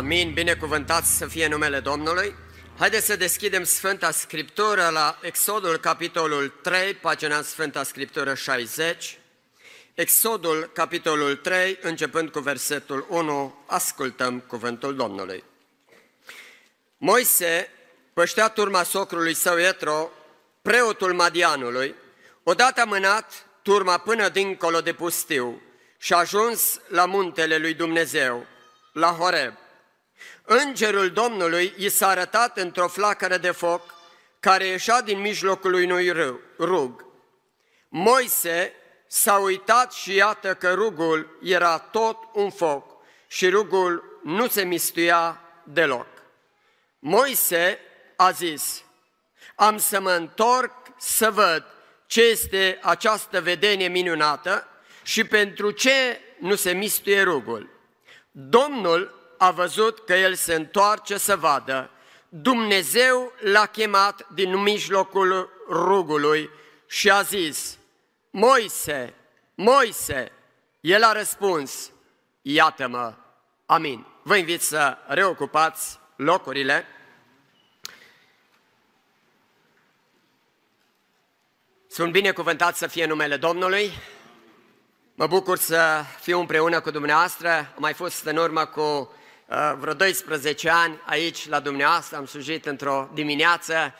Amin, binecuvântați să fie numele Domnului. Haideți să deschidem Sfânta Scriptură la Exodul, capitolul 3, pagina Sfânta Scriptură 60. Exodul, capitolul 3, începând cu versetul 1, ascultăm cuvântul Domnului. Moise păștea turma socrului său Etro, preotul Madianului, odată mânat turma până dincolo de pustiu și a ajuns la muntele lui Dumnezeu, la Horeb. Îngerul Domnului i s-a arătat într-o flacără de foc care ieșea din mijlocul unui rug. Moise s-a uitat și iată că rugul era tot un foc și rugul nu se mistuia deloc. Moise a zis, am să mă întorc să văd ce este această vedenie minunată și pentru ce nu se mistuie rugul. Domnul a văzut că el se întoarce să vadă. Dumnezeu l-a chemat din mijlocul rugului și a zis, Moise, Moise, el a răspuns, iată-mă, amin. Vă invit să reocupați locurile. Sunt binecuvântat să fie numele Domnului. Mă bucur să fiu împreună cu dumneavoastră. Am mai fost în urmă cu uh, vreo 12 ani aici la dumneavoastră, am slujit într-o dimineață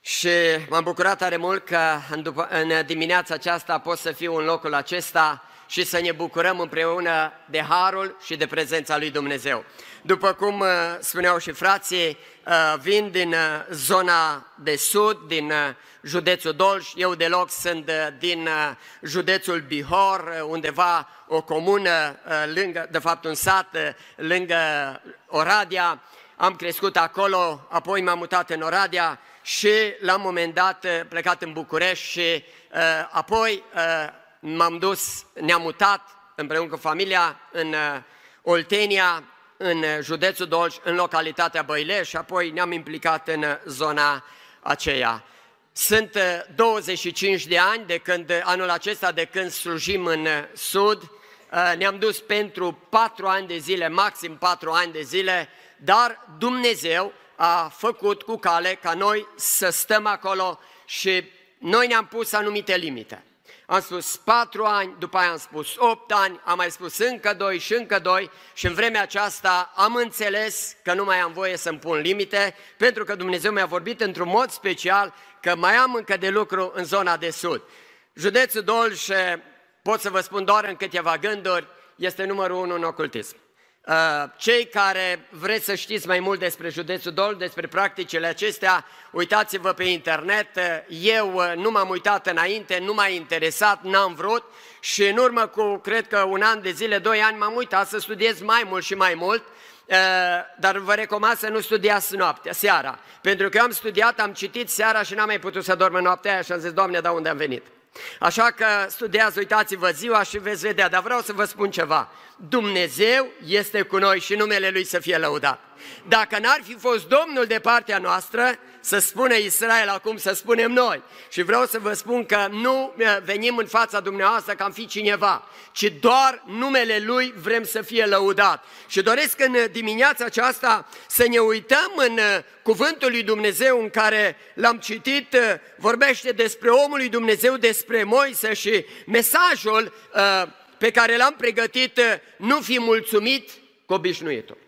și m-am bucurat tare mult că în, după, în dimineața aceasta pot să fiu în locul acesta și să ne bucurăm împreună de harul și de prezența lui Dumnezeu. După cum uh, spuneau și frații, uh, vin din uh, zona de sud, din județul Dolj, eu deloc sunt din județul Bihor, undeva o comună lângă, de fapt un sat lângă Oradea, am crescut acolo, apoi m-am mutat în Oradea și la un moment dat plecat în București și apoi m-am dus, ne-am mutat împreună cu familia în Oltenia, în județul Dolj, în localitatea Băileș și apoi ne-am implicat în zona aceea. Sunt 25 de ani de când, anul acesta, de când slujim în Sud, ne-am dus pentru patru ani de zile, maxim patru ani de zile, dar Dumnezeu a făcut cu cale ca noi să stăm acolo și noi ne-am pus anumite limite. Am spus patru ani, după aia am spus opt ani, am mai spus încă doi și încă doi și în vremea aceasta am înțeles că nu mai am voie să-mi pun limite, pentru că Dumnezeu mi-a vorbit într-un mod special că mai am încă de lucru în zona de sud. Județul Dolj, pot să vă spun doar în câteva gânduri, este numărul unu în ocultism. Uh, cei care vreți să știți mai mult despre județul Dol, despre practicile acestea, uitați-vă pe internet. Eu uh, nu m-am uitat înainte, nu m-a interesat, n-am vrut și în urmă cu, cred că un an de zile, doi ani, m-am uitat să studiez mai mult și mai mult, uh, dar vă recomand să nu studiați noaptea, seara. Pentru că eu am studiat, am citit seara și n-am mai putut să dorm noaptea aia și am zis, Doamne, da unde am venit? Așa că studiați, uitați-vă ziua și veți vedea, dar vreau să vă spun ceva. Dumnezeu este cu noi și numele Lui să fie lăudat. Dacă n-ar fi fost Domnul de partea noastră, să spune Israel acum, să spunem noi. Și vreau să vă spun că nu eh, venim în fața dumneavoastră ca am fi cineva, ci doar numele Lui vrem să fie lăudat. Și doresc în dimineața aceasta să ne uităm în eh, cuvântul lui Dumnezeu în care l-am citit, eh, vorbește despre omul lui Dumnezeu, despre Moise și mesajul pe care l-am pregătit, nu fi mulțumit cu obișnuitul.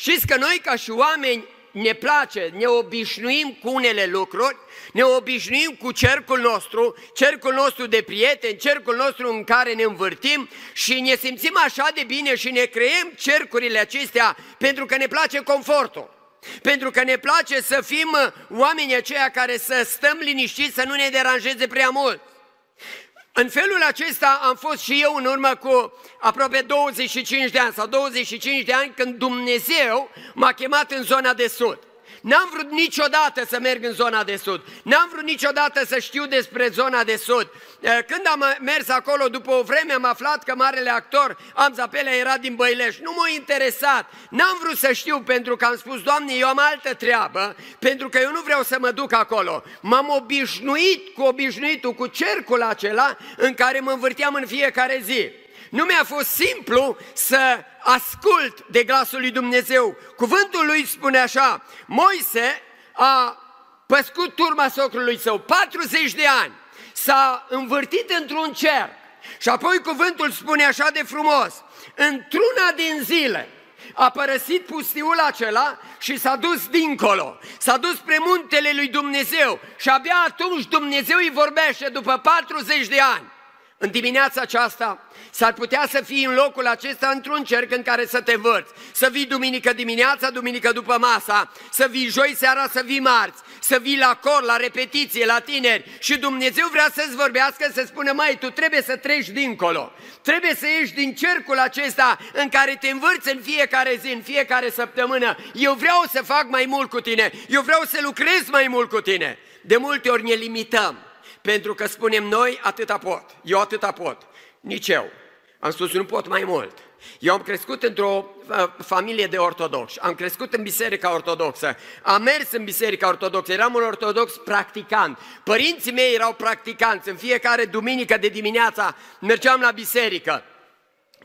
Știți că noi ca și oameni ne place, ne obișnuim cu unele lucruri, ne obișnuim cu cercul nostru, cercul nostru de prieteni, cercul nostru în care ne învârtim și ne simțim așa de bine și ne creăm cercurile acestea pentru că ne place confortul. Pentru că ne place să fim oamenii aceia care să stăm liniștiți, să nu ne deranjeze prea mult. În felul acesta am fost și eu în urmă cu aproape 25 de ani sau 25 de ani când Dumnezeu m-a chemat în zona de sud. N-am vrut niciodată să merg în zona de sud. N-am vrut niciodată să știu despre zona de sud. Când am mers acolo, după o vreme am aflat că marele actor Amzapelea era din Băileș. Nu m-a interesat. N-am vrut să știu pentru că am spus, Doamne, eu am altă treabă, pentru că eu nu vreau să mă duc acolo. M-am obișnuit cu obișnuitul, cu cercul acela în care mă învârteam în fiecare zi. Nu mi-a fost simplu să ascult de glasul lui Dumnezeu. Cuvântul lui spune așa, Moise a păscut turma socrului său 40 de ani, s-a învârtit într-un cer și apoi cuvântul spune așa de frumos, într-una din zile, a părăsit pustiul acela și s-a dus dincolo, s-a dus spre muntele lui Dumnezeu și abia atunci Dumnezeu îi vorbește după 40 de ani. În dimineața aceasta s-ar putea să fii în locul acesta într-un cerc în care să te vărți, să vii duminică dimineața, duminică după masa, să vii joi seara, să vii marți, să vii la cor, la repetiție, la tineri. Și Dumnezeu vrea să-ți vorbească, să spună, mai tu trebuie să treci dincolo, trebuie să ieși din cercul acesta în care te învârți în fiecare zi, în fiecare săptămână. Eu vreau să fac mai mult cu tine, eu vreau să lucrez mai mult cu tine. De multe ori ne limităm pentru că spunem noi atâta pot, eu atâta pot, nici eu. Am spus, nu pot mai mult. Eu am crescut într-o uh, familie de ortodoxi, am crescut în biserica ortodoxă, am mers în biserica ortodoxă, eram un ortodox practicant. Părinții mei erau practicanți, în fiecare duminică de dimineața mergeam la biserică.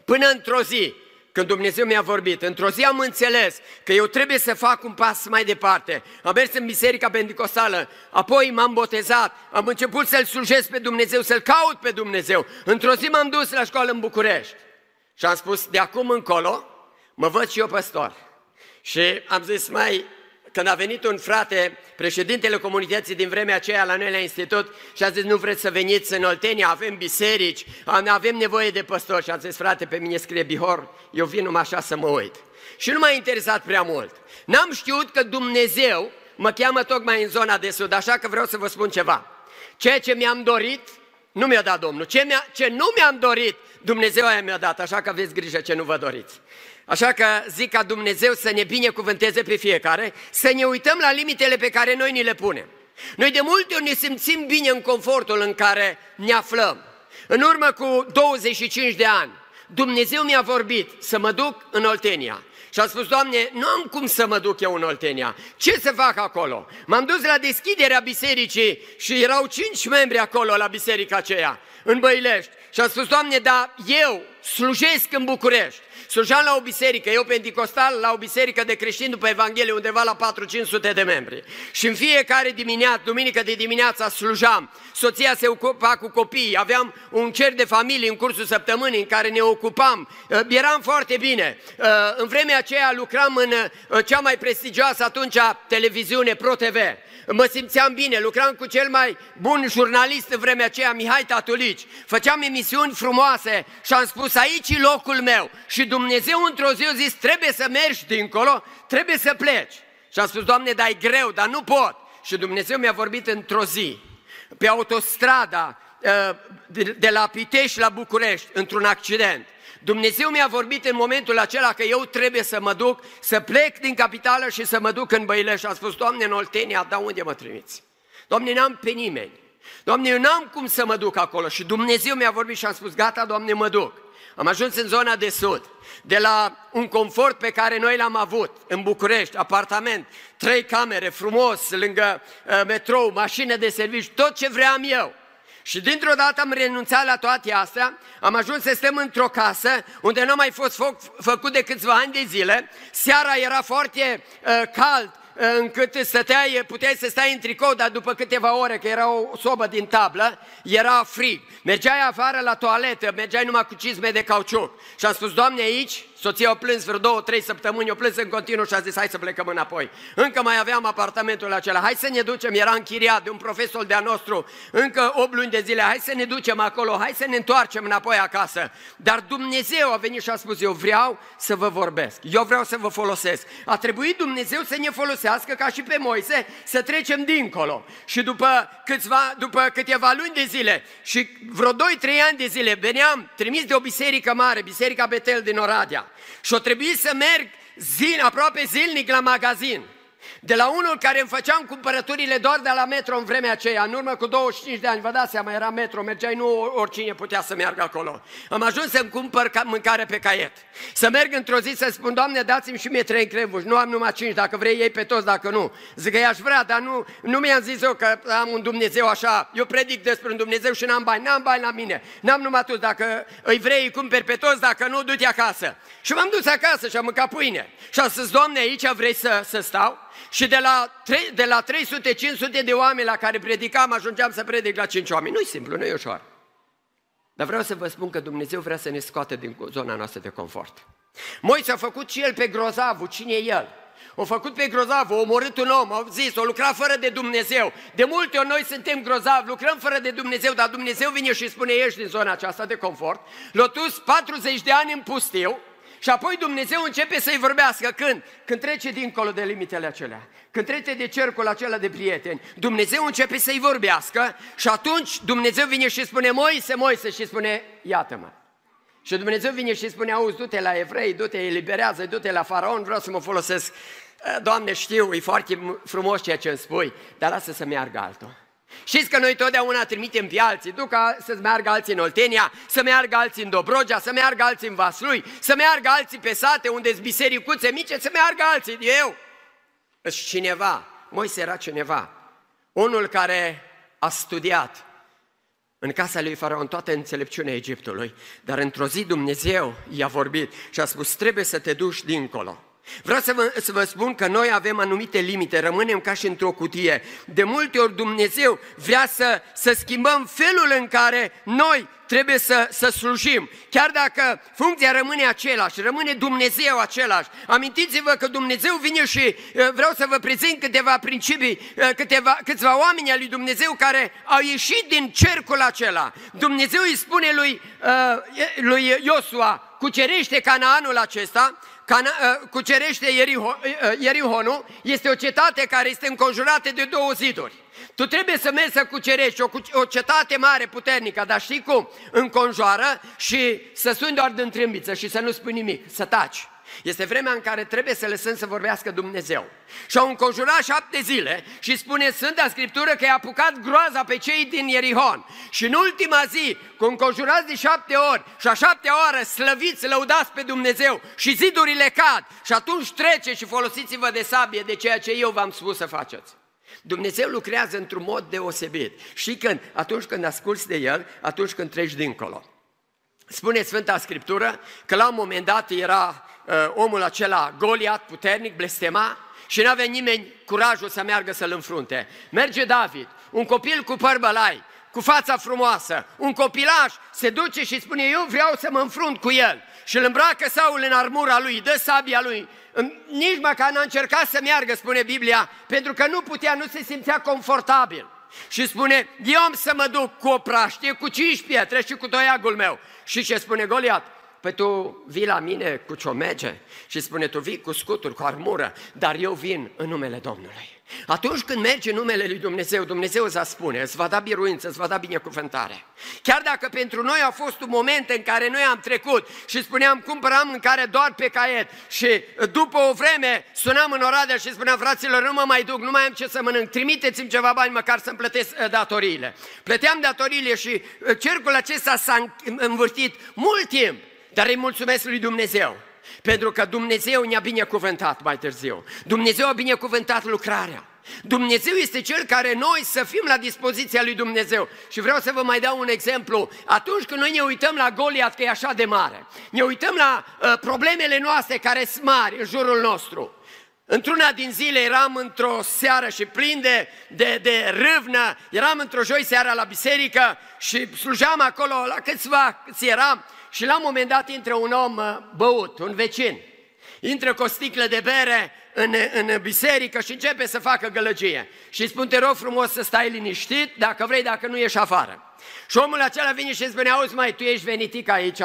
Până într-o zi, când Dumnezeu mi-a vorbit, într-o zi am înțeles că eu trebuie să fac un pas mai departe. Am mers în biserica pentecostală, apoi m-am botezat, am început să-L slujesc pe Dumnezeu, să-L caut pe Dumnezeu. Într-o zi m-am dus la școală în București și am spus, de acum încolo mă văd și eu păstor. Și am zis, mai când a venit un frate, președintele comunității din vremea aceea la noi la institut și a zis, nu vreți să veniți în Oltenia, avem biserici, avem nevoie de păstori. Și a zis, frate, pe mine scrie Bihor, eu vin numai așa să mă uit. Și nu m-a interesat prea mult. N-am știut că Dumnezeu mă cheamă tocmai în zona de sud, așa că vreau să vă spun ceva. Ceea ce mi-am dorit, nu mi-a dat Domnul. Ce, mi ce nu mi-am dorit, Dumnezeu aia mi-a dat, așa că aveți grijă ce nu vă doriți. Așa că zic ca Dumnezeu să ne binecuvânteze pe fiecare, să ne uităm la limitele pe care noi ni le punem. Noi de multe ori ne simțim bine în confortul în care ne aflăm. În urmă cu 25 de ani, Dumnezeu mi-a vorbit să mă duc în Oltenia. Și a spus, Doamne, nu am cum să mă duc eu în Oltenia. Ce să fac acolo? M-am dus la deschiderea bisericii și erau cinci membri acolo la biserica aceea, în Băilești. Și a spus, Doamne, dar eu slujesc în București. Slujam la o biserică, eu pentecostal, la o biserică de creștini după Evanghelie, undeva la 4-500 de membri. Și în fiecare dimineață, duminică de dimineața slujam. Soția se ocupa cu copiii, aveam un cer de familie în cursul săptămânii în care ne ocupam. Uh, eram foarte bine. Uh, în vremea aceea lucram în uh, cea mai prestigioasă atunci televiziune Pro TV mă simțeam bine, lucram cu cel mai bun jurnalist în vremea aceea, Mihai Tatulici. Făceam emisiuni frumoase și am spus aici e locul meu. Și Dumnezeu într-o zi a zis, trebuie să mergi dincolo, trebuie să pleci. Și am spus, Doamne, dar e greu, dar nu pot. Și Dumnezeu mi-a vorbit într-o zi, pe autostrada ă, de la Pitești la București, într-un accident. Dumnezeu mi-a vorbit în momentul acela că eu trebuie să mă duc, să plec din capitală și să mă duc în Băileș. Și am spus, Doamne, în Oltenia, dar unde mă trimiți? Doamne, n-am pe nimeni. Doamne, eu n-am cum să mă duc acolo. Și Dumnezeu mi-a vorbit și am spus, gata, Doamne, mă duc. Am ajuns în zona de sud, de la un confort pe care noi l-am avut în București, apartament, trei camere, frumos, lângă uh, metrou, mașină de serviciu, tot ce vreau eu. Și dintr-o dată am renunțat la toate astea, am ajuns să stăm într-o casă unde nu a mai fost foc făcut de câțiva ani de zile, seara era foarte uh, cald, uh, încât stăteai, puteai să stai în tricou, dar după câteva ore, că era o sobă din tablă, era frig. Mergeai afară la toaletă, mergeai numai cu cizme de cauciuc. Și am spus, Doamne, aici Soția a plâns vreo două, trei săptămâni, o plâns în continuu și a zis, hai să plecăm înapoi. Încă mai aveam apartamentul acela, hai să ne ducem, era închiriat de un profesor de-a nostru, încă 8 luni de zile, hai să ne ducem acolo, hai să ne întoarcem înapoi acasă. Dar Dumnezeu a venit și a spus, eu vreau să vă vorbesc, eu vreau să vă folosesc. A trebuit Dumnezeu să ne folosească ca și pe Moise, să trecem dincolo. Și după, câțiva, după câteva luni de zile și vreo 2-3 ani de zile veneam trimis de o biserică mare, Biserica Betel din Oradea. Și o trebuie să merg zil, aproape zilnic la magazin. De la unul care îmi făceam cumpărăturile doar de la metro în vremea aceea, în urmă cu 25 de ani, vă dați seama, era metro, mergeai, nu oricine putea să meargă acolo. Am ajuns să-mi cumpăr mâncare pe caiet. Să merg într-o zi să spun, Doamne, dați-mi și mie trei crevuși, nu am numai cinci, dacă vrei ei pe toți, dacă nu. Zic că i-aș vrea, dar nu, nu mi-am zis eu că am un Dumnezeu așa, eu predic despre un Dumnezeu și n-am bani, n-am bani la mine, n-am numai tu, dacă îi vrei, îi cumperi pe toți, dacă nu, du-te acasă. Și m-am dus acasă și am mâncat pâine. Și am zis, Doamne, aici vrei să, să stau? Și de la, de la 300-500 de oameni la care predicam, ajungeam să predic la 5 oameni. Nu-i simplu, nu-i ușor. Dar vreau să vă spun că Dumnezeu vrea să ne scoate din zona noastră de confort. Moise a făcut și el pe grozavul, cine e el? O făcut pe grozav, a omorât un om, au zis, o lucrat fără de Dumnezeu. De multe ori noi suntem grozavi, lucrăm fără de Dumnezeu, dar Dumnezeu vine și spune, ieși din zona aceasta de confort. Lotus 40 de ani în pustiu, și apoi Dumnezeu începe să-i vorbească când? Când trece dincolo de limitele acelea, când trece de cercul acela de prieteni, Dumnezeu începe să-i vorbească și atunci Dumnezeu vine și spune Moise, Moise și spune iată-mă. Și Dumnezeu vine și spune, auzi, du-te la evrei, du-te, eliberează, du-te la faraon, vreau să mă folosesc. Doamne, știu, e foarte frumos ceea ce îmi spui, dar lasă să meargă altul. Știți că noi totdeauna trimitem pe alții, duc să meargă alții în Oltenia, să meargă alții în Dobrogea, să meargă alții în Vaslui, să meargă alții pe sate unde sunt bisericuțe mici, să meargă alții. Eu, și cineva, Moise era cineva, unul care a studiat în casa lui Faraon toată înțelepciunea Egiptului, dar într-o zi Dumnezeu i-a vorbit și a spus, trebuie să te duci dincolo. Vreau să vă, să vă spun că noi avem anumite limite, rămânem ca și într-o cutie. De multe ori Dumnezeu vrea să, să schimbăm felul în care noi trebuie să, să slujim. Chiar dacă funcția rămâne același, rămâne Dumnezeu același. Amintiți-vă că Dumnezeu vine și uh, vreau să vă prezint câteva principii, uh, câteva, câțiva oameni al lui Dumnezeu care au ieșit din cercul acela. Dumnezeu îi spune lui, uh, lui Iosua, cucerește Canaanul acesta Cana, uh, cucerește Ierihon, uh, Ierihonul, este o cetate care este înconjurată de două ziduri. Tu trebuie să mergi să cucerești o, o cetate mare, puternică, dar știi cum? Înconjoară și să suni doar din trâmbiță și să nu spui nimic, să taci. Este vremea în care trebuie să lăsăm să vorbească Dumnezeu. Și au înconjurat șapte zile și spune Sfânta Scriptură că i-a apucat groaza pe cei din Ierihon. Și în ultima zi, cu înconjurați de șapte ori și a șaptea oară slăviți, lăudați pe Dumnezeu și zidurile cad și atunci trece și folosiți-vă de sabie de ceea ce eu v-am spus să faceți. Dumnezeu lucrează într-un mod deosebit. Și când? Atunci când asculți de El, atunci când treci dincolo. Spune Sfânta Scriptură că la un moment dat era uh, omul acela Goliat, puternic, blestema, și nu avea nimeni curajul să meargă să-l înfrunte. Merge David, un copil cu păr bălai, cu fața frumoasă, un copilaș se duce și spune, eu vreau să mă înfrunt cu el. Și îl îmbracă Saul în armura lui, dă sabia lui, nici măcar n-a încercat să meargă, spune Biblia, pentru că nu putea, nu se simțea confortabil. Și spune, eu am să mă duc cu o praștie, cu cinci pietre și cu toiagul meu. Și ce spune Goliat? Păi tu vii la mine cu ciomege și spune, tu vii cu scuturi, cu armură, dar eu vin în numele Domnului. Atunci când mergi în numele lui Dumnezeu, Dumnezeu îți va spune, îți va da biruință, îți va da binecuvântare. Chiar dacă pentru noi a fost un moment în care noi am trecut și spuneam, cumpăram mâncare doar pe caiet și după o vreme sunam în Oradea și spuneam, fraților, nu mă mai duc, nu mai am ce să mănânc, trimiteți-mi ceva bani măcar să-mi plătesc uh, datoriile. Plăteam datoriile și uh, cercul acesta s-a învârtit mult timp, dar îi mulțumesc lui Dumnezeu. Pentru că Dumnezeu ne-a binecuvântat mai târziu. Dumnezeu a binecuvântat lucrarea. Dumnezeu este Cel care noi să fim la dispoziția lui Dumnezeu. Și vreau să vă mai dau un exemplu. Atunci când noi ne uităm la Goliat, că e așa de mare, ne uităm la uh, problemele noastre care sunt mari în jurul nostru. Într-una din zile eram într-o seară și plin de, de, de râvnă, eram într-o joi seara la biserică și slujeam acolo la câțiva, câți eram, și la un moment dat intră un om uh, băut, un vecin. Intră cu o sticlă de bere în, în biserică și începe să facă gălăgie. Și spun, te rog frumos să stai liniștit, dacă vrei, dacă nu ieși afară. Și omul acela vine și îmi spune, auzi mai, tu ești venitic aici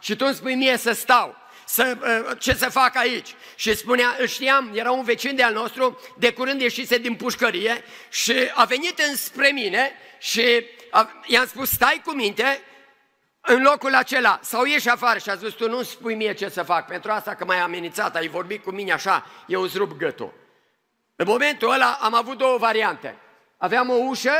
și tu îmi spui mie să stau. Să, uh, ce să fac aici? Și spunea, știam, era un vecin de al nostru, de curând ieșise din pușcărie și a venit înspre mine și i-am spus, stai cu minte, în locul acela, sau ieși afară și a zis, tu nu spui mie ce să fac, pentru asta că m-ai amenințat, ai vorbit cu mine așa, eu îți rup gâtul. În momentul ăla am avut două variante. Aveam o ușă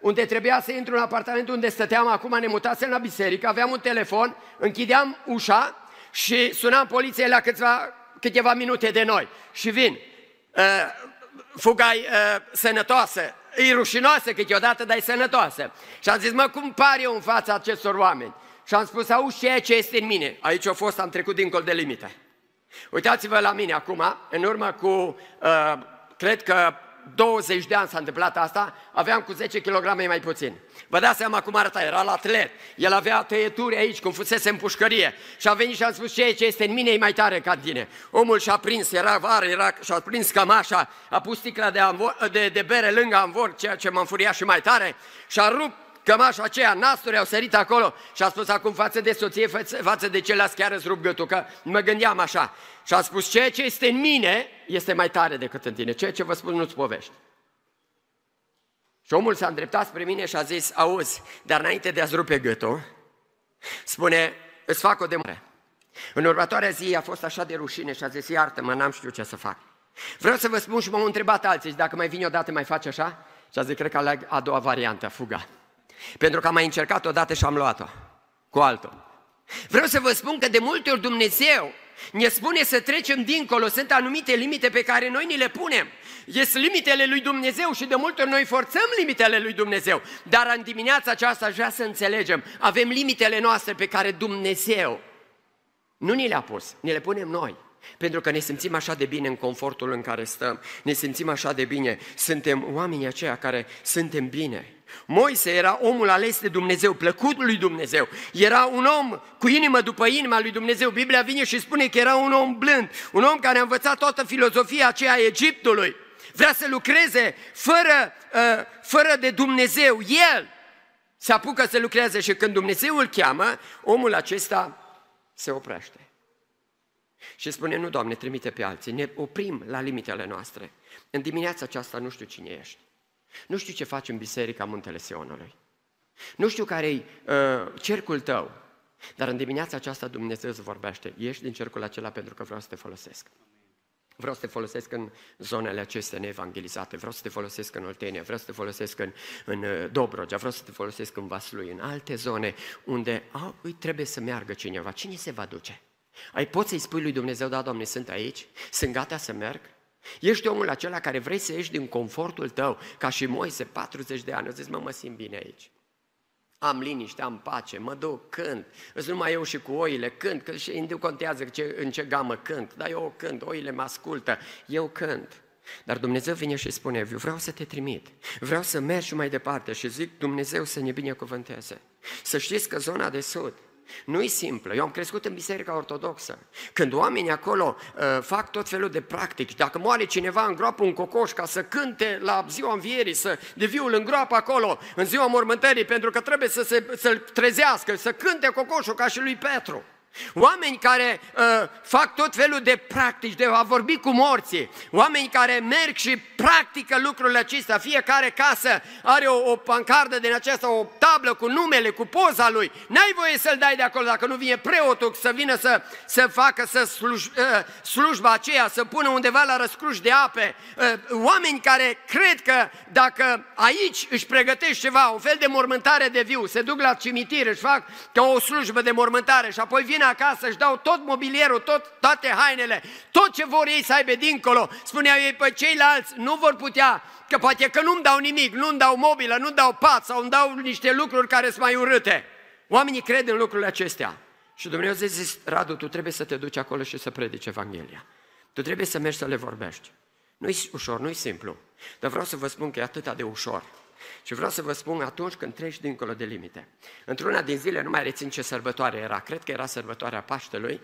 unde trebuia să intru în apartamentul unde stăteam, acum ne mutasem la biserică, aveam un telefon, închideam ușa și sunam poliției la câteva, câteva minute de noi. Și vin, uh, fuga uh, sănătoasă, e rușinoasă câteodată, dar e sănătoasă. Și am zis, mă, cum par eu în fața acestor oameni? Și am spus, auzi ceea ce este în mine. Aici a fost, am trecut dincolo de limite. Uitați-vă la mine acum, în urmă cu, uh, cred că 20 de ani s-a întâmplat asta, aveam cu 10 kg mai puțin. Vă dați seama cum arăta, era la atlet, el avea tăieturi aici, cum fusese în pușcărie și a venit și a spus ceea ce este în mine e mai tare ca tine. Omul și-a prins, era vară, era, și-a prins cămașa, a pus sticla de, amvor, de, de bere lângă amvor, ceea ce m-a înfuriat și mai tare, și a rupt cămașa aceea, nasturi au sărit acolo și a spus acum față de soție, față de ceilalți chiar îți rup gâtul, că mă gândeam așa. Și a spus, ceea ce este în mine este mai tare decât în tine, ceea ce vă spun nu-ți povești. Și omul s-a îndreptat spre mine și a zis, auzi, dar înainte de a-ți rupe gâtul, spune, îți fac o demare. În următoarea zi a fost așa de rușine și a zis, iartă-mă, n-am știut ce să fac. Vreau să vă spun și m-au întrebat alții, dacă mai vine odată mai faci așa? Și a zis, cred că aleg a doua variantă, fuga. Pentru că am mai încercat odată și am luat-o cu altul. Vreau să vă spun că de multe ori Dumnezeu ne spune să trecem dincolo, sunt anumite limite pe care noi ni le punem. Ies limitele lui Dumnezeu și de multe ori noi forțăm limitele lui Dumnezeu. Dar în dimineața aceasta aș vrea să înțelegem, avem limitele noastre pe care Dumnezeu nu ni le-a pus, ni le punem noi. Pentru că ne simțim așa de bine în confortul în care stăm, ne simțim așa de bine, suntem oamenii aceia care suntem bine. Moise era omul ales de Dumnezeu, plăcut lui Dumnezeu. Era un om cu inimă după inima lui Dumnezeu. Biblia vine și spune că era un om blând, un om care a învățat toată filozofia aceea a Egiptului. Vrea să lucreze fără, uh, fără de Dumnezeu. El se apucă să lucreze și când Dumnezeu îl cheamă, omul acesta se oprește. Și spune, nu, Doamne, trimite pe alții, ne oprim la limitele noastre. În dimineața aceasta nu știu cine ești. Nu știu ce faci în Biserica Muntele Sionului. Nu știu care e uh, cercul tău. Dar în dimineața aceasta Dumnezeu îți vorbește. Ești din cercul acela pentru că vreau să te folosesc. Vreau să te folosesc în zonele acestea neevangelizate, vreau să te folosesc în Oltenia, vreau să te folosesc în, în uh, Dobrogea, vreau să te folosesc în Vaslui, în alte zone unde a, îi trebuie să meargă cineva. Cine se va duce? Ai poți să-i spui lui Dumnezeu, da, Doamne, sunt aici, sunt gata să merg? Ești omul acela care vrei să ieși din confortul tău, ca și Moise, 40 de ani, zici, mă, mă simt bine aici. Am liniște, am pace, mă duc, cânt. Îți numai eu și cu oile, cânt, că și nu contează ce, în ce gamă cânt, dar eu cânt, oile mă ascultă, eu cânt. Dar Dumnezeu vine și spune, eu vreau să te trimit, vreau să mergi mai departe și zic Dumnezeu să ne binecuvânteze. Să știți că zona de sud, nu e simplă. Eu am crescut în Biserica Ortodoxă. Când oamenii acolo uh, fac tot felul de practici, dacă moare cineva, îngroapă un cocoș ca să cânte la ziua învierii, să de viul îngroapă acolo în ziua mormântării, pentru că trebuie să se, să-l trezească, să cânte cocoșul ca și lui Petru. Oameni care uh, fac tot felul de practici, de a vorbi cu morții, oameni care merg și practică lucrurile acestea, fiecare casă are o, o pancardă din aceasta, o tablă cu numele, cu poza lui, n-ai voie să-l dai de acolo dacă nu vine preotul să vină să, să facă să sluj, uh, slujba aceea, să pună undeva la răscruș de ape, uh, oameni care cred că dacă aici își pregătești ceva, un fel de mormântare de viu, se duc la cimitir, își fac ca o slujbă de mormântare și apoi vin vin acasă, își dau tot mobilierul, tot, toate hainele, tot ce vor ei să aibă dincolo. Spuneau ei, pe ceilalți nu vor putea, că poate că nu-mi dau nimic, nu-mi dau mobilă, nu-mi dau pat sau îmi dau niște lucruri care sunt mai urâte. Oamenii cred în lucrurile acestea. Și Dumnezeu zice, Radu, tu trebuie să te duci acolo și să predici Evanghelia. Tu trebuie să mergi să le vorbești. Nu-i ușor, nu-i simplu, dar vreau să vă spun că e atât de ușor. Și vreau să vă spun atunci când treci dincolo de limite. Într-una din zile, nu mai rețin ce sărbătoare era, cred că era sărbătoarea Paștelui,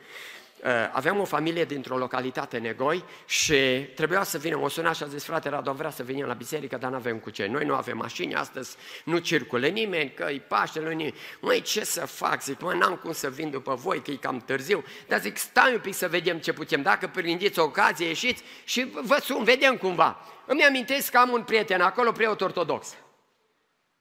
uh, aveam o familie dintr-o localitate negoi și trebuia să vină, o suna și a zis, frate Radu, vrea să venim la biserică, dar nu avem cu ce. Noi nu avem mașini, astăzi nu circule nimeni, că e Paștele, nimeni. Măi, ce să fac? Zic, mă, n-am cum să vin după voi, că e cam târziu. Dar zic, stai un pic să vedem ce putem. Dacă prindiți o ocazie, ieșiți și vă sun, vedem cumva. Îmi amintesc că am un prieten acolo, preot ortodox.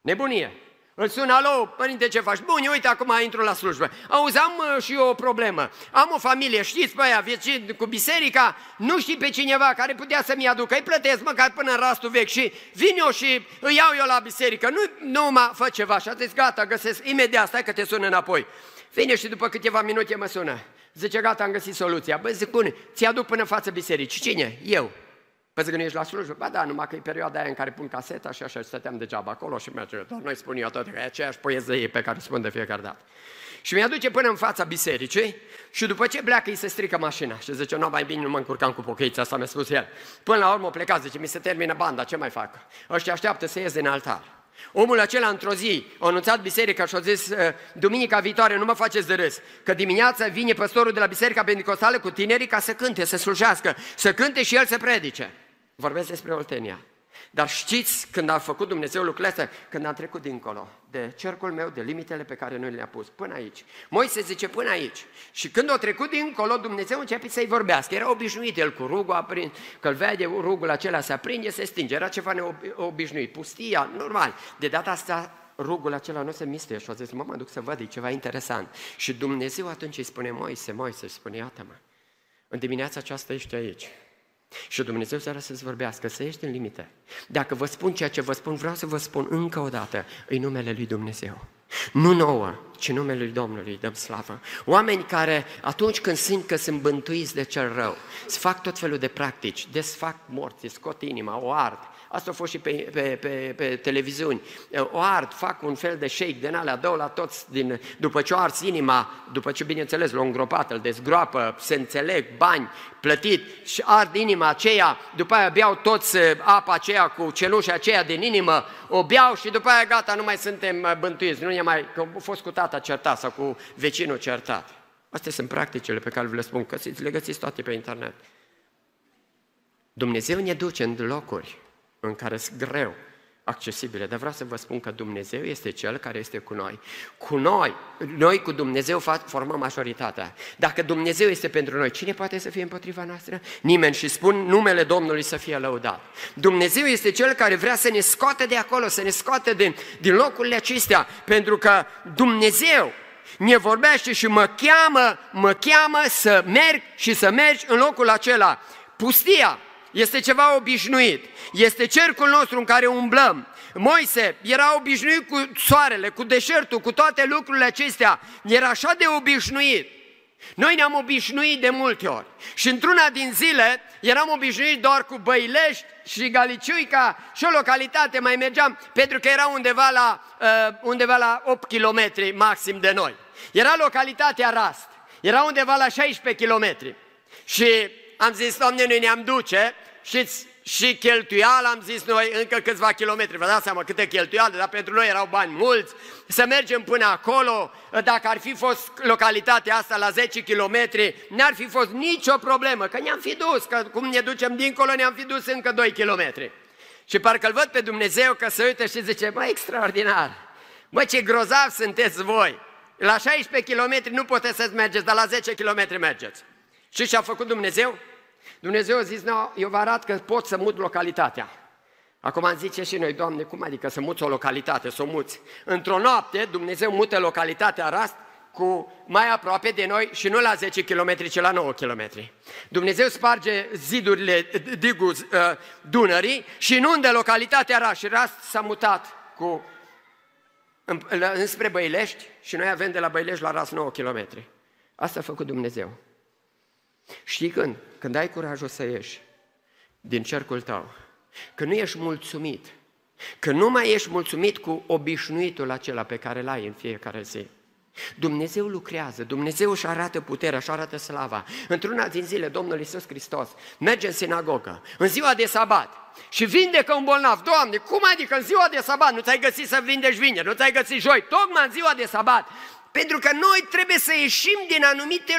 Nebunie. Îl sună, alo, părinte, ce faci? Bun, uite, acum intru la slujbă. Auzi, am uh, și eu o problemă. Am o familie, știți pe aia, vieți cu biserica, nu știi pe cineva care putea să-mi aducă, îi plătesc măcar până în rastul vechi și vin eu și îi iau eu la biserică. Nu, nu mă fă ceva și atunci gata, găsesc imediat, stai că te sun înapoi. Vine și după câteva minute mă sună. Zice, gata, am găsit soluția. Băi, zic, bune, ți-aduc până în față bisericii. Cine? Eu. Păi zic că nu ești la slujbă? Ba da, numai că e perioada aia în care pun caseta și așa stăteam degeaba acolo și merge. Dar noi spun eu tot că e aceeași poezie pe care spun de fiecare dată. Și mi-aduce până în fața bisericii și după ce pleacă îi se strică mașina și zice, nu, mai bine nu mă încurcam cu pocăița asta, mi-a spus el. Până la urmă o plecat, zice, mi se termină banda, ce mai fac? Ăștia așteaptă să ies din altar. Omul acela într-o zi a anunțat biserica și a zis, duminica viitoare nu mă faceți de râs, că dimineața vine păstorul de la biserica pentecostală cu tinerii ca să cânte, să slujească, să cânte și el să predice. Vorbesc despre Oltenia. Dar știți când a făcut Dumnezeu lucrurile astea? Când a trecut dincolo de cercul meu, de limitele pe care noi le-a pus, până aici. Moise zice până aici. Și când a trecut dincolo, Dumnezeu începe să-i vorbească. Era obișnuit el cu rugul, aprind, că îl vede rugul acela se aprinde, se stinge. Era ceva neobișnuit. Pustia, normal. De data asta rugul acela nu se mistuie și a zis, mă, mă duc să văd, e ceva interesant. Și Dumnezeu atunci îi spune, Moise, Moise, îi spune, iată-mă, în dimineața aceasta ești aici. Și Dumnezeu seara să-ți vorbească, să ieși în limite. Dacă vă spun ceea ce vă spun, vreau să vă spun încă o dată, în numele Lui Dumnezeu. Nu nouă, ci numele Lui Domnului dăm slavă. Oameni care atunci când simt că sunt bântuiți de cel rău, să fac tot felul de practici, desfac morți, scot inima, o ard, Asta a fost și pe, pe, pe, pe televiziuni. O ard, fac un fel de shake din alea, dau la toți, din, după ce o ars inima, după ce, bineînțeles, l-o îngropat, îl dezgroapă, se înțeleg, bani, plătit și ard inima aceea, după aia beau toți uh, apa aceea cu cenușa aceea din inimă, o beau și după aia gata, nu mai suntem uh, bântuiți, nu e mai, că a fost cu tata certat sau cu vecinul certat. Astea sunt practicile pe care vi le spun, că le găsiți toate pe internet. Dumnezeu ne duce în locuri în care sunt greu accesibile, dar vreau să vă spun că Dumnezeu este Cel care este cu noi. Cu noi, noi cu Dumnezeu formăm majoritatea. Dacă Dumnezeu este pentru noi, cine poate să fie împotriva noastră? Nimeni și spun numele Domnului să fie lăudat. Dumnezeu este Cel care vrea să ne scoate de acolo, să ne scoate din, din locurile acestea, pentru că Dumnezeu ne vorbește și mă cheamă, mă cheamă să merg și să mergi în locul acela. Pustia, este ceva obișnuit. Este cercul nostru în care umblăm. Moise era obișnuit cu soarele, cu deșertul, cu toate lucrurile acestea. Era așa de obișnuit. Noi ne-am obișnuit de multe ori. Și într-una din zile eram obișnuit doar cu Băilești și Galiciuica și o localitate mai mergeam, pentru că era undeva la, uh, undeva la 8 km maxim de noi. Era localitatea Rast. Era undeva la 16 km. Și am zis, Doamne, noi ne-am duce și, și cheltuială, am zis noi, încă câțiva kilometri, vă dați seama câte cheltuială, dar pentru noi erau bani mulți, să mergem până acolo, dacă ar fi fost localitatea asta la 10 km, n-ar fi fost nicio problemă, că ne-am fi dus, că cum ne ducem dincolo, ne-am fi dus încă 2 km. Și parcă îl văd pe Dumnezeu că se uită și zice, mă, extraordinar, mă, ce grozav sunteți voi, la 16 km nu puteți să mergeți, dar la 10 km mergeți. Și ce a făcut Dumnezeu? Dumnezeu a zis, no, eu vă arăt că pot să mut localitatea. Acum am zice și noi, Doamne, cum adică să muți o localitate, să o muți? Într-o noapte, Dumnezeu mută localitatea Rast cu mai aproape de noi și nu la 10 km, ci la 9 km. Dumnezeu sparge zidurile digul uh, Dunării și inundă localitatea Rast și Rast s-a mutat cu înspre Băilești și noi avem de la Băilești la Rast 9 km. Asta a făcut Dumnezeu. Știi când? Când ai curajul să ieși din cercul tău, când nu ești mulțumit, că nu mai ești mulțumit cu obișnuitul acela pe care l-ai în fiecare zi. Dumnezeu lucrează, Dumnezeu își arată puterea, își arată slava. Într-una din zile, Domnul Iisus Hristos merge în sinagogă, în ziua de sabat, și vindecă un bolnav. Doamne, cum adică în ziua de sabat nu ți-ai găsit să vindești vineri, nu ți-ai găsit joi, tocmai în ziua de sabat pentru că noi trebuie să ieșim din anumite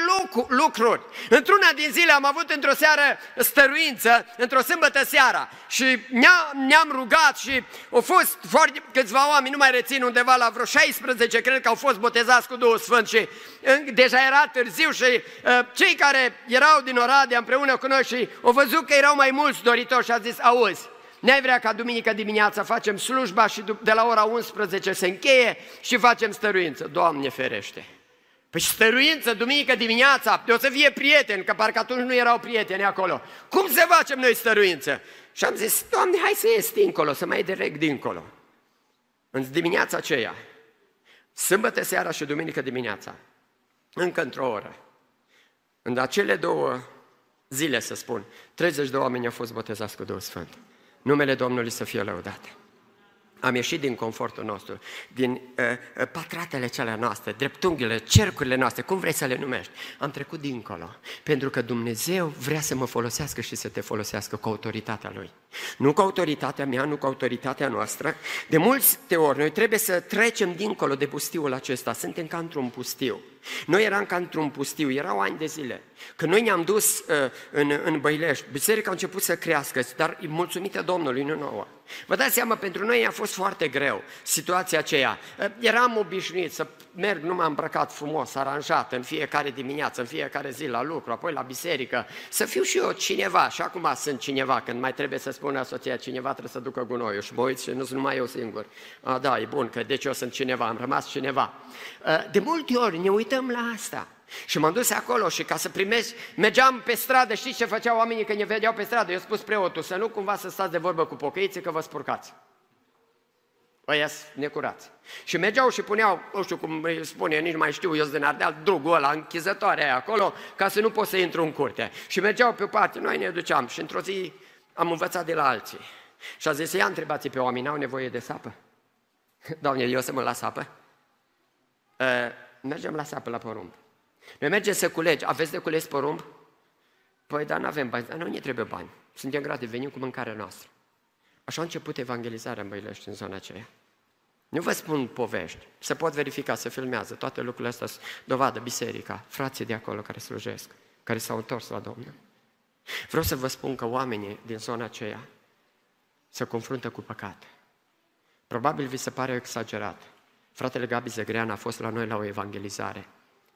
lucruri. Într-una din zile am avut într-o seară stăruință, într-o sâmbătă seara și ne-am rugat și au fost foarte câțiva oameni, nu mai rețin undeva la vreo 16, cred că au fost botezați cu Duhul Sfânt și deja era târziu și uh, cei care erau din Oradea împreună cu noi și au văzut că erau mai mulți doritori și a zis, auzi, N-ai vrea ca duminică dimineața facem slujba și de la ora 11 se încheie și facem stăruință. Doamne ferește! Păi stăruință, duminică dimineața, o să fie prieteni, că parcă atunci nu erau prieteni acolo. Cum să facem noi stăruință? Și am zis, Doamne, hai să ies dincolo, să mai direct dincolo. În dimineața aceea, sâmbătă seara și duminică dimineața, încă într-o oră, în acele două zile, să spun, 30 de oameni au fost botezați cu Duhul Sfânt. Numele Domnului să fie lăudat. Am ieșit din confortul nostru, din uh, uh, patratele cele noastre, dreptunghiile, cercurile noastre, cum vrei să le numești. Am trecut dincolo, pentru că Dumnezeu vrea să mă folosească și să te folosească cu autoritatea Lui. Nu cu autoritatea mea, nu cu autoritatea noastră. De mulți ori noi trebuie să trecem dincolo de pustiul acesta. Suntem ca într-un pustiu. Noi eram ca într-un pustiu, erau ani de zile. Când noi ne-am dus uh, în, în Băilești, biserica a început să crească, dar mulțumită Domnului, nu nouă. Vă dați seama, pentru noi a fost foarte greu situația aceea. Uh, eram obișnuit să merg numai îmbrăcat frumos, aranjat, în fiecare dimineață, în fiecare zi la lucru, apoi la biserică, să fiu și eu cineva. Și acum sunt cineva, când mai trebuie să spună soția cineva trebuie să ducă gunoiul și mă uit și nu sunt numai eu singur. A, da, e bun, că deci eu sunt cineva, am rămas cineva. Uh, de multe ori ne uităm la asta. Și m-am dus acolo și ca să primesc, mergeam pe stradă, știți ce făceau oamenii când ne vedeau pe stradă? Eu spus preotul să nu cumva să stați de vorbă cu pocăiții că vă spurcați. Ăia necurați. Și mergeau și puneau, nu știu cum îi spune, nici mai știu, eu din Ardeal, drugul ăla, închizătoare aia acolo, ca să nu pot să intru în curte. Și mergeau pe o parte, noi ne duceam și într-o zi am învățat de la alții. Și a zis, ia întrebați pe oameni, au nevoie de sapă? Doamne, eu să mă las sapă? Uh, mergem la sapă la porumb. Noi mergem să culegi. Aveți de cules porumb? Păi, dar nu avem bani. Dar nu ne trebuie bani. Suntem grati, venim cu mâncarea noastră. Așa a început evangelizarea în Băilești, în zona aceea. Nu vă spun povești, se pot verifica, se filmează, toate lucrurile astea dovadă biserica, frații de acolo care slujesc, care s-au întors la Domnul. Vreau să vă spun că oamenii din zona aceea se confruntă cu păcat. Probabil vi se pare exagerat. Fratele Gabi Zegrean a fost la noi la o evangelizare.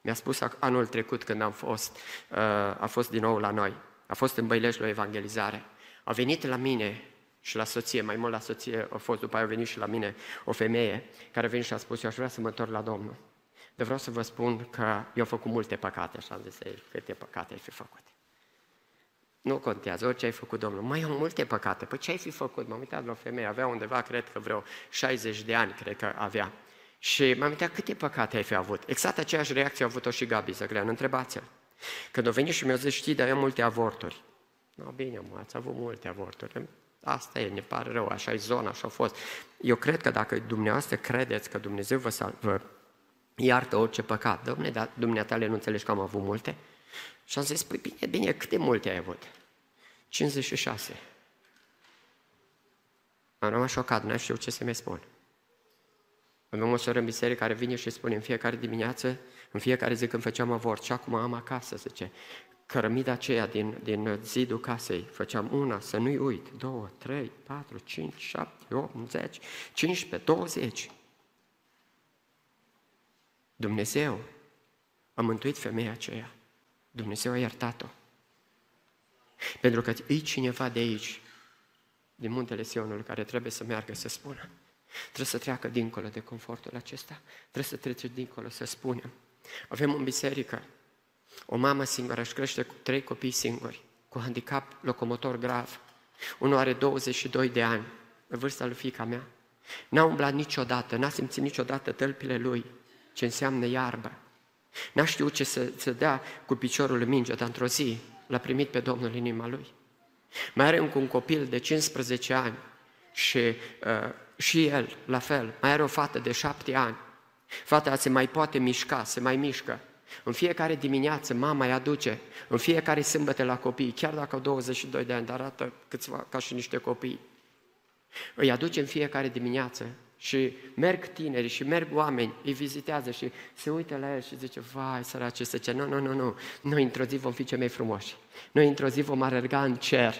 Mi-a spus anul trecut când am fost, uh, a fost din nou la noi. A fost în Băilești la o evangelizare. A venit la mine și la soție, mai mult la soție a fost, după aia a venit și la mine o femeie care a venit și a spus, eu aș vrea să mă întorc la Domnul. De vreau să vă spun că eu am făcut multe păcate, așa am zis, câte păcate ai fi făcut. Nu contează, orice ai făcut, Domnul. Mai am multe păcate. Păi ce ai fi făcut? M-am uitat la o femeie, avea undeva, cred că vreo 60 de ani, cred că avea. Și m-am uitat câte păcate ai fi avut. Exact aceeași reacție a avut-o și Gabi Zăglean, întrebați-l. Când a venit și mi-a zis, știi, dar am multe avorturi. No, bine, mă, ați avut multe avorturi. Asta e, ne pare rău, așa e zona, așa a fost. Eu cred că dacă dumneavoastră credeți că Dumnezeu vă, sal- vă iartă orice păcat, domne, dar dumneatale nu înțelegi că am avut multe? Și am zis, păi bine, bine, câte multe ai avut? 56. Am rămas șocat, nu știu ce să mi spun. Avem o soră în biserică care vine și spune în fiecare dimineață, în fiecare zi când făceam avort, și acum am acasă, zice, cărămida aceea din, din zidul casei, făceam una, să nu-i uit, două, trei, patru, cinci, șapte, opt, zece, cincisprezece, douăzeci. Dumnezeu a mântuit femeia aceea. Dumnezeu a iertat-o. Pentru că e cineva de aici, din muntele Sionului, care trebuie să meargă să spună. Trebuie să treacă dincolo de confortul acesta. Trebuie să trece dincolo, să spunem. Avem în biserică o mamă singură își crește cu trei copii singuri, cu handicap locomotor grav. Unul are 22 de ani, în vârsta lui fica mea. N-a umblat niciodată, n-a simțit niciodată tălpile lui, ce înseamnă iarbă. N-a știut ce să, să dea cu piciorul în minge, dar într-o zi l-a primit pe Domnul în inima lui. Mai are încă un copil de 15 ani și uh, și el, la fel, mai are o fată de șapte ani. Fata se mai poate mișca, se mai mișcă. În fiecare dimineață mama îi aduce, în fiecare sâmbătă la copii, chiar dacă au 22 de ani, dar arată câțiva ca și niște copii. Îi aduce în fiecare dimineață și merg tineri și merg oameni, îi vizitează și se uită la el și zice, vai, sărace, să zice, nu, nu, nu, nu, noi într-o zi vom fi cei mai frumoși. Noi într-o zi vom alerga în cer,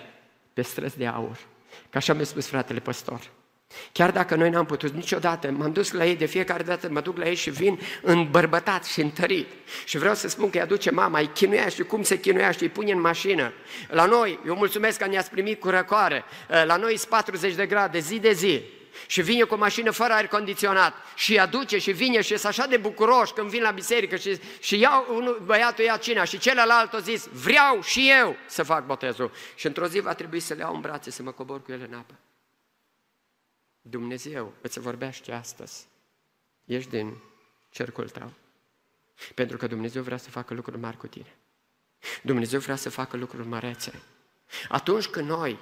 pe străzi de aur. Ca așa mi-a spus fratele păstor. Chiar dacă noi n-am putut niciodată, m-am dus la ei de fiecare dată, mă duc la ei și vin îmbărbătat și întărit. Și vreau să spun că îi aduce mama, îi chinuia și cum se chinuia și îi pune în mașină. La noi, eu mulțumesc că ne-ați primit cu răcoare, la noi sunt 40 de grade zi de zi. Și vine cu o mașină fără aer condiționat și îi aduce și vine și sunt așa de bucuroși când vin la biserică și, și iau, unul, băiatul ia cina și celălalt a zis, vreau și eu să fac botezul. Și într-o zi va trebui să le iau în brațe, să mă cobor cu ele în apă. Dumnezeu îți vorbește astăzi. Ești din cercul tău. Pentru că Dumnezeu vrea să facă lucruri mari cu tine. Dumnezeu vrea să facă lucruri mărețe. Atunci când noi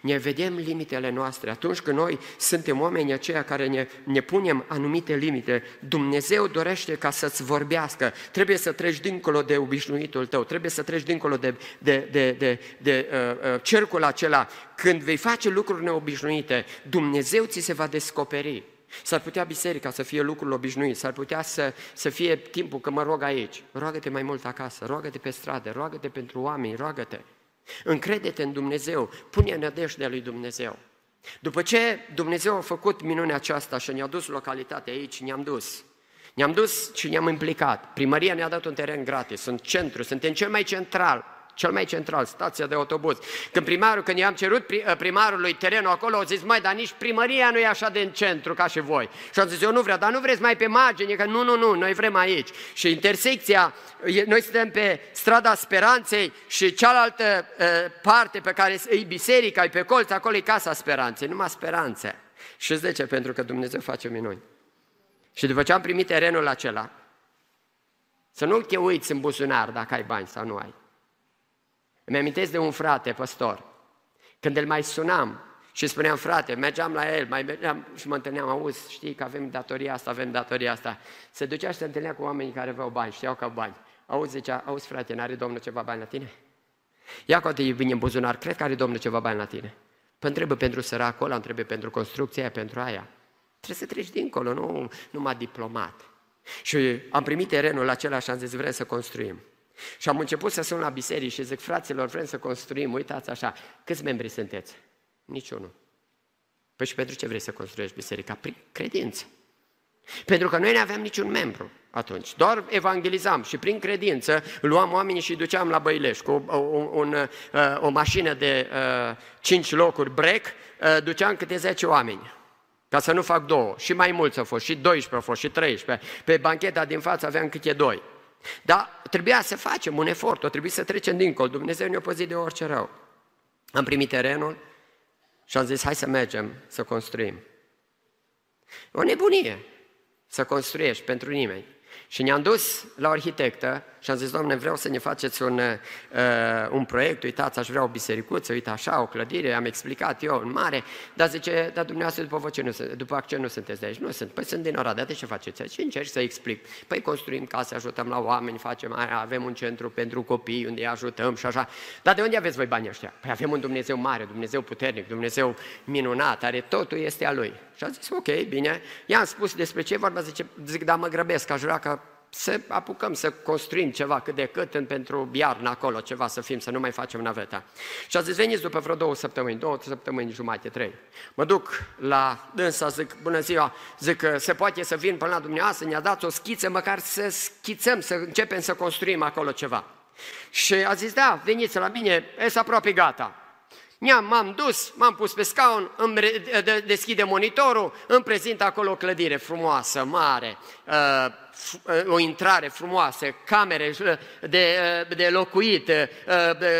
ne vedem limitele noastre, atunci când noi suntem oameni aceia care ne, ne punem anumite limite, Dumnezeu dorește ca să-ți vorbească. Trebuie să treci dincolo de obișnuitul tău, trebuie să treci dincolo de, de, de, de, de uh, uh, cercul acela. Când vei face lucruri neobișnuite, Dumnezeu ți se va descoperi. S-ar putea biserica să fie lucrul obișnuit, s-ar putea să, să fie timpul că mă rog aici. Roagă-te mai mult acasă, roagă-te pe stradă, roagă-te pentru oameni, roagă-te. Încrede-te în Dumnezeu, pune nădejdea lui Dumnezeu. După ce Dumnezeu a făcut minunea aceasta și ne-a dus localitatea aici, ne-am dus. Ne-am dus și ne-am implicat. Primăria ne-a dat un teren gratis, sunt centru, suntem cel mai central cel mai central, stația de autobuz. Când primarul, când i-am cerut ă, primarului terenul acolo, au zis, mai, dar nici primăria nu e așa de în centru ca și voi. Și am zis, eu nu vreau, dar nu vreți mai pe margine, că nu, nu, nu, noi vrem aici. Și intersecția, noi suntem pe strada Speranței și cealaltă uh, parte pe care e biserica, e pe colț, acolo e casa Speranței, numai speranțe. Și de ce? Pentru că Dumnezeu face minuni. Și după ce am primit terenul acela, să nu te uiți în buzunar dacă ai bani sau nu ai. Îmi amintesc de un frate, păstor, când îl mai sunam și spuneam, frate, mergeam la el, mai mergeam și mă întâlneam, auzi, știi că avem datoria asta, avem datoria asta. Se ducea și se întâlnea cu oamenii care aveau bani, știau că au bani. Auzi, zicea, auzi frate, n-are Domnul ceva bani la tine? Ia cu te vine în buzunar, cred că are Domnul ceva bani la tine. Păi întrebe pentru săracul ăla, întrebe pentru construcția aia, pentru aia. Trebuie să treci dincolo, nu numai diplomat. Și am primit terenul acela și am zis, vrem să construim. Și am început să sun la biserici și zic, fraților, vrem să construim, uitați așa, câți membri sunteți? Niciunul. Păi și pentru ce vrei să construiești biserica? Prin credință. Pentru că noi nu aveam niciun membru atunci, doar evangelizam și prin credință luam oamenii și duceam la Băileș cu o, un, uh, o mașină de uh, 5 locuri break, uh, duceam câte 10 oameni. Ca să nu fac două. Și mai mulți au fost, și 12 au fost, și 13. Pe bancheta din față aveam câte doi. Dar trebuia să facem un efort, o trebuie să trecem dincolo. Dumnezeu ne-a păzit de orice rău. Am primit terenul și am zis, hai să mergem să construim. O nebunie să construiești pentru nimeni. Și ne-am dus la o arhitectă și am zis, Doamne, vreau să ne faceți un, uh, un proiect, uitați, aș vrea o bisericuță, uite așa, o clădire, am explicat eu în mare, dar zice, dar dumneavoastră după, voce nu, după accent nu sunteți de aici, nu sunt, păi sunt din Oradea, de ce faceți aici? Și încerc să explic, păi construim case, ajutăm la oameni, facem aia, avem un centru pentru copii unde îi ajutăm și așa, dar de unde aveți voi banii ăștia? Păi avem un Dumnezeu mare, Dumnezeu puternic, Dumnezeu minunat, are totul este a Lui. Și a zis, ok, bine, i-am spus despre ce vorba, zice, zic, da, mă grăbesc, aș vrea ca să apucăm să construim ceva cât de cât în, pentru iarnă acolo, ceva să fim, să nu mai facem naveta. Și a zis, veniți după vreo două săptămâni, două săptămâni jumate, trei. Mă duc la dânsa, zic, bună ziua, zic că se poate să vin până la dumneavoastră, ne-a dat o schiță, măcar să schițăm, să începem să construim acolo ceva. Și a zis, da, veniți la mine, e aproape gata. Mi-am, m-am dus, m-am pus pe scaun, îmi deschide monitorul, îmi prezint acolo o clădire frumoasă, mare, uh, o intrare frumoasă, camere de, de locuit,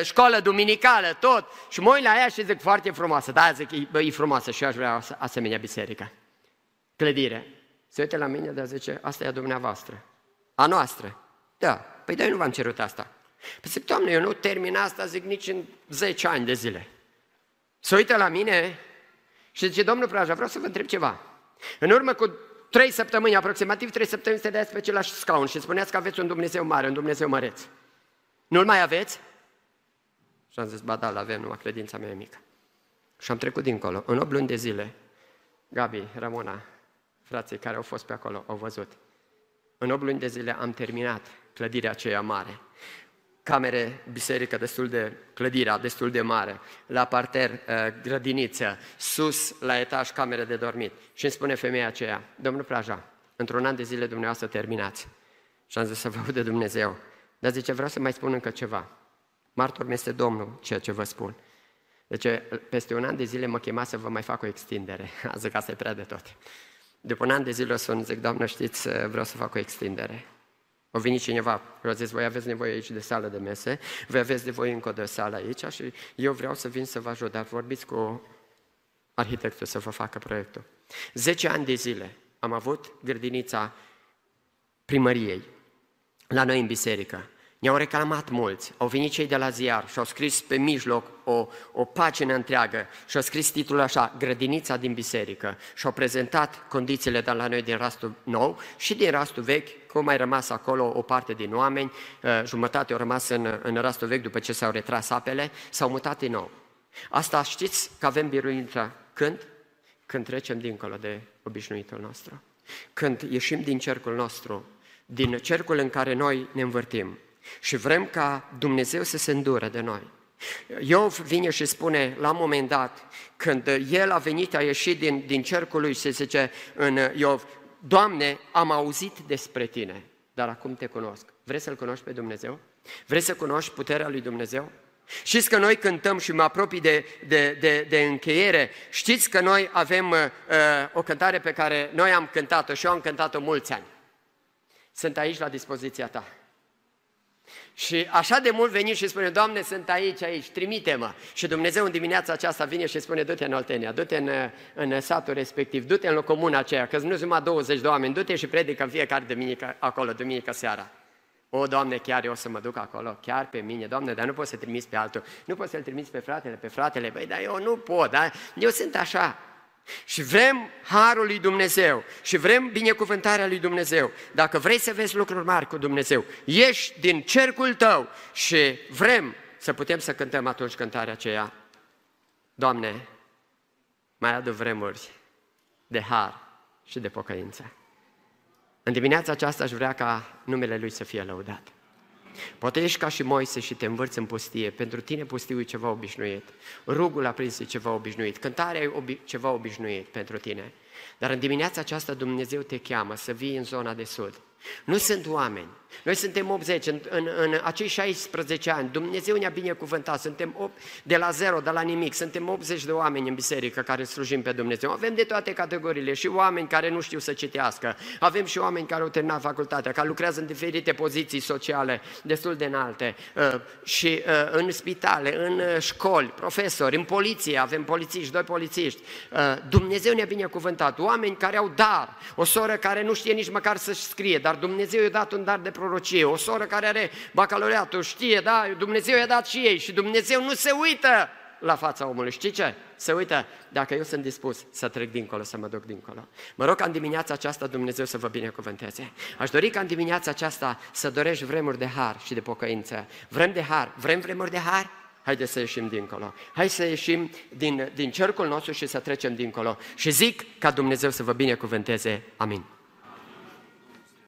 școală duminicală, tot. Și mă uit la ea și zic, foarte frumoasă. Da, zic, e, e frumoasă și eu aș vrea asemenea biserică. Clădire. Se uite la mine, dar zice, asta e a dumneavoastră. A noastră. Da, păi de nu v-am cerut asta. Păi zic, Doamne, eu nu termin asta, zic, nici în 10 ani de zile. Se uită la mine și zice, domnul Praja, vreau să vă întreb ceva. În urmă cu trei săptămâni, aproximativ trei săptămâni, stăteați pe același scaun și spuneați că aveți un Dumnezeu mare, un Dumnezeu măreț. Nu-l mai aveți? Și am zis, ba da, avem numai credința mea mică. Și am trecut dincolo. În 8 luni de zile, Gabi, Ramona, frații care au fost pe acolo, au văzut. În 8 luni de zile am terminat clădirea aceea mare. Camere, biserică destul de, clădirea destul de mare, la parter, uh, grădiniță, sus, la etaj, camere de dormit. Și îmi spune femeia aceea, domnul Plaja, într-un an de zile dumneavoastră terminați. Și am zis să vă de Dumnezeu. Dar zice, vreau să mai spun încă ceva. Martor mi este Domnul, ceea ce vă spun. Deci, peste un an de zile mă chema să vă mai fac o extindere. A zis că asta e prea de tot. După un an de zile o să zic, Doamnă, știți, vreau să fac o extindere. O venit cineva, a zis, voi aveți nevoie aici de sală de mese, voi aveți nevoie încă de sală aici și eu vreau să vin să vă ajut, dar vorbiți cu arhitectul să vă facă proiectul. Zece ani de zile am avut grădinița primăriei la noi în biserică. Ne-au reclamat mulți, au venit cei de la ziar și au scris pe mijloc o, o pagină întreagă și au scris titlul așa, Grădinița din biserică și au prezentat condițiile de la noi din rastul nou și din rastul vechi, cum mai rămas acolo o parte din oameni, uh, jumătate au rămas în, în rastul vechi după ce s-au retras apele, s-au mutat din nou. Asta știți că avem biruință când? Când trecem dincolo de obișnuitul nostru. Când ieșim din cercul nostru, din cercul în care noi ne învârtim și vrem ca Dumnezeu să se îndure de noi. Iov vine și spune la un moment dat, când el a venit, a ieșit din, din cercul lui, se zice în Iov, Doamne, am auzit despre tine, dar acum te cunosc. Vrei să-L cunoști pe Dumnezeu? Vrei să cunoști puterea lui Dumnezeu? Știți că noi cântăm și mă apropii de, de, de, de încheiere, știți că noi avem uh, o cântare pe care noi am cântat-o și eu am cântat-o mulți ani. Sunt aici la dispoziția ta. Și așa de mult veni și spune, Doamne, sunt aici, aici, trimite-mă. Și Dumnezeu în dimineața aceasta vine și spune, du-te în Oltenia, du-te în, în satul respectiv, du-te în comuna aceea, că nu sunt numai 20 de oameni, du-te și predică în fiecare duminică acolo, duminică seara. O, Doamne, chiar eu o să mă duc acolo, chiar pe mine, Doamne, dar nu pot să trimis pe altul, nu pot să-l trimiți pe fratele, pe fratele, băi, dar eu nu pot, dar eu sunt așa. Și vrem harul lui Dumnezeu și vrem binecuvântarea lui Dumnezeu. Dacă vrei să vezi lucruri mari cu Dumnezeu, ieși din cercul tău și vrem să putem să cântăm atunci cântarea aceea. Doamne, mai adu vremuri de har și de pocăință. În dimineața aceasta aș vrea ca numele Lui să fie lăudat. Poate ești ca și Moise și te învârți în pustie. Pentru tine pustiul e ceva obișnuit. Rugul aprins e ceva obișnuit. Cântarea e obi- ceva obișnuit pentru tine. Dar în dimineața aceasta Dumnezeu te cheamă să vii în zona de sud. Nu sunt oameni. Noi suntem 80, în, în, în acei 16 ani, Dumnezeu ne-a binecuvântat, suntem 8, de la zero, de la nimic, suntem 80 de oameni în biserică care slujim pe Dumnezeu. Avem de toate categoriile și oameni care nu știu să citească, avem și oameni care au terminat facultatea, care lucrează în diferite poziții sociale destul de înalte uh, și uh, în spitale, în uh, școli, profesori, în poliție, avem polițiști, doi polițiști. Dumnezeu ne-a binecuvântat, oameni care au dar, o soră care nu știe nici măcar să-și scrie, dar Dumnezeu i-a dat un dar de prorocie, o soră care are bacalaureatul, știe, da, Dumnezeu i-a dat și ei și Dumnezeu nu se uită la fața omului. Știi ce? Se uită dacă eu sunt dispus să trec dincolo, să mă duc dincolo. Mă rog ca în dimineața aceasta Dumnezeu să vă binecuvânteze. Aș dori ca în dimineața aceasta să dorești vremuri de har și de pocăință. Vrem de har, vrem vremuri de har? Haideți să ieșim dincolo. Hai să ieșim din, din cercul nostru și să trecem dincolo. Și zic ca Dumnezeu să vă binecuvânteze. Amin.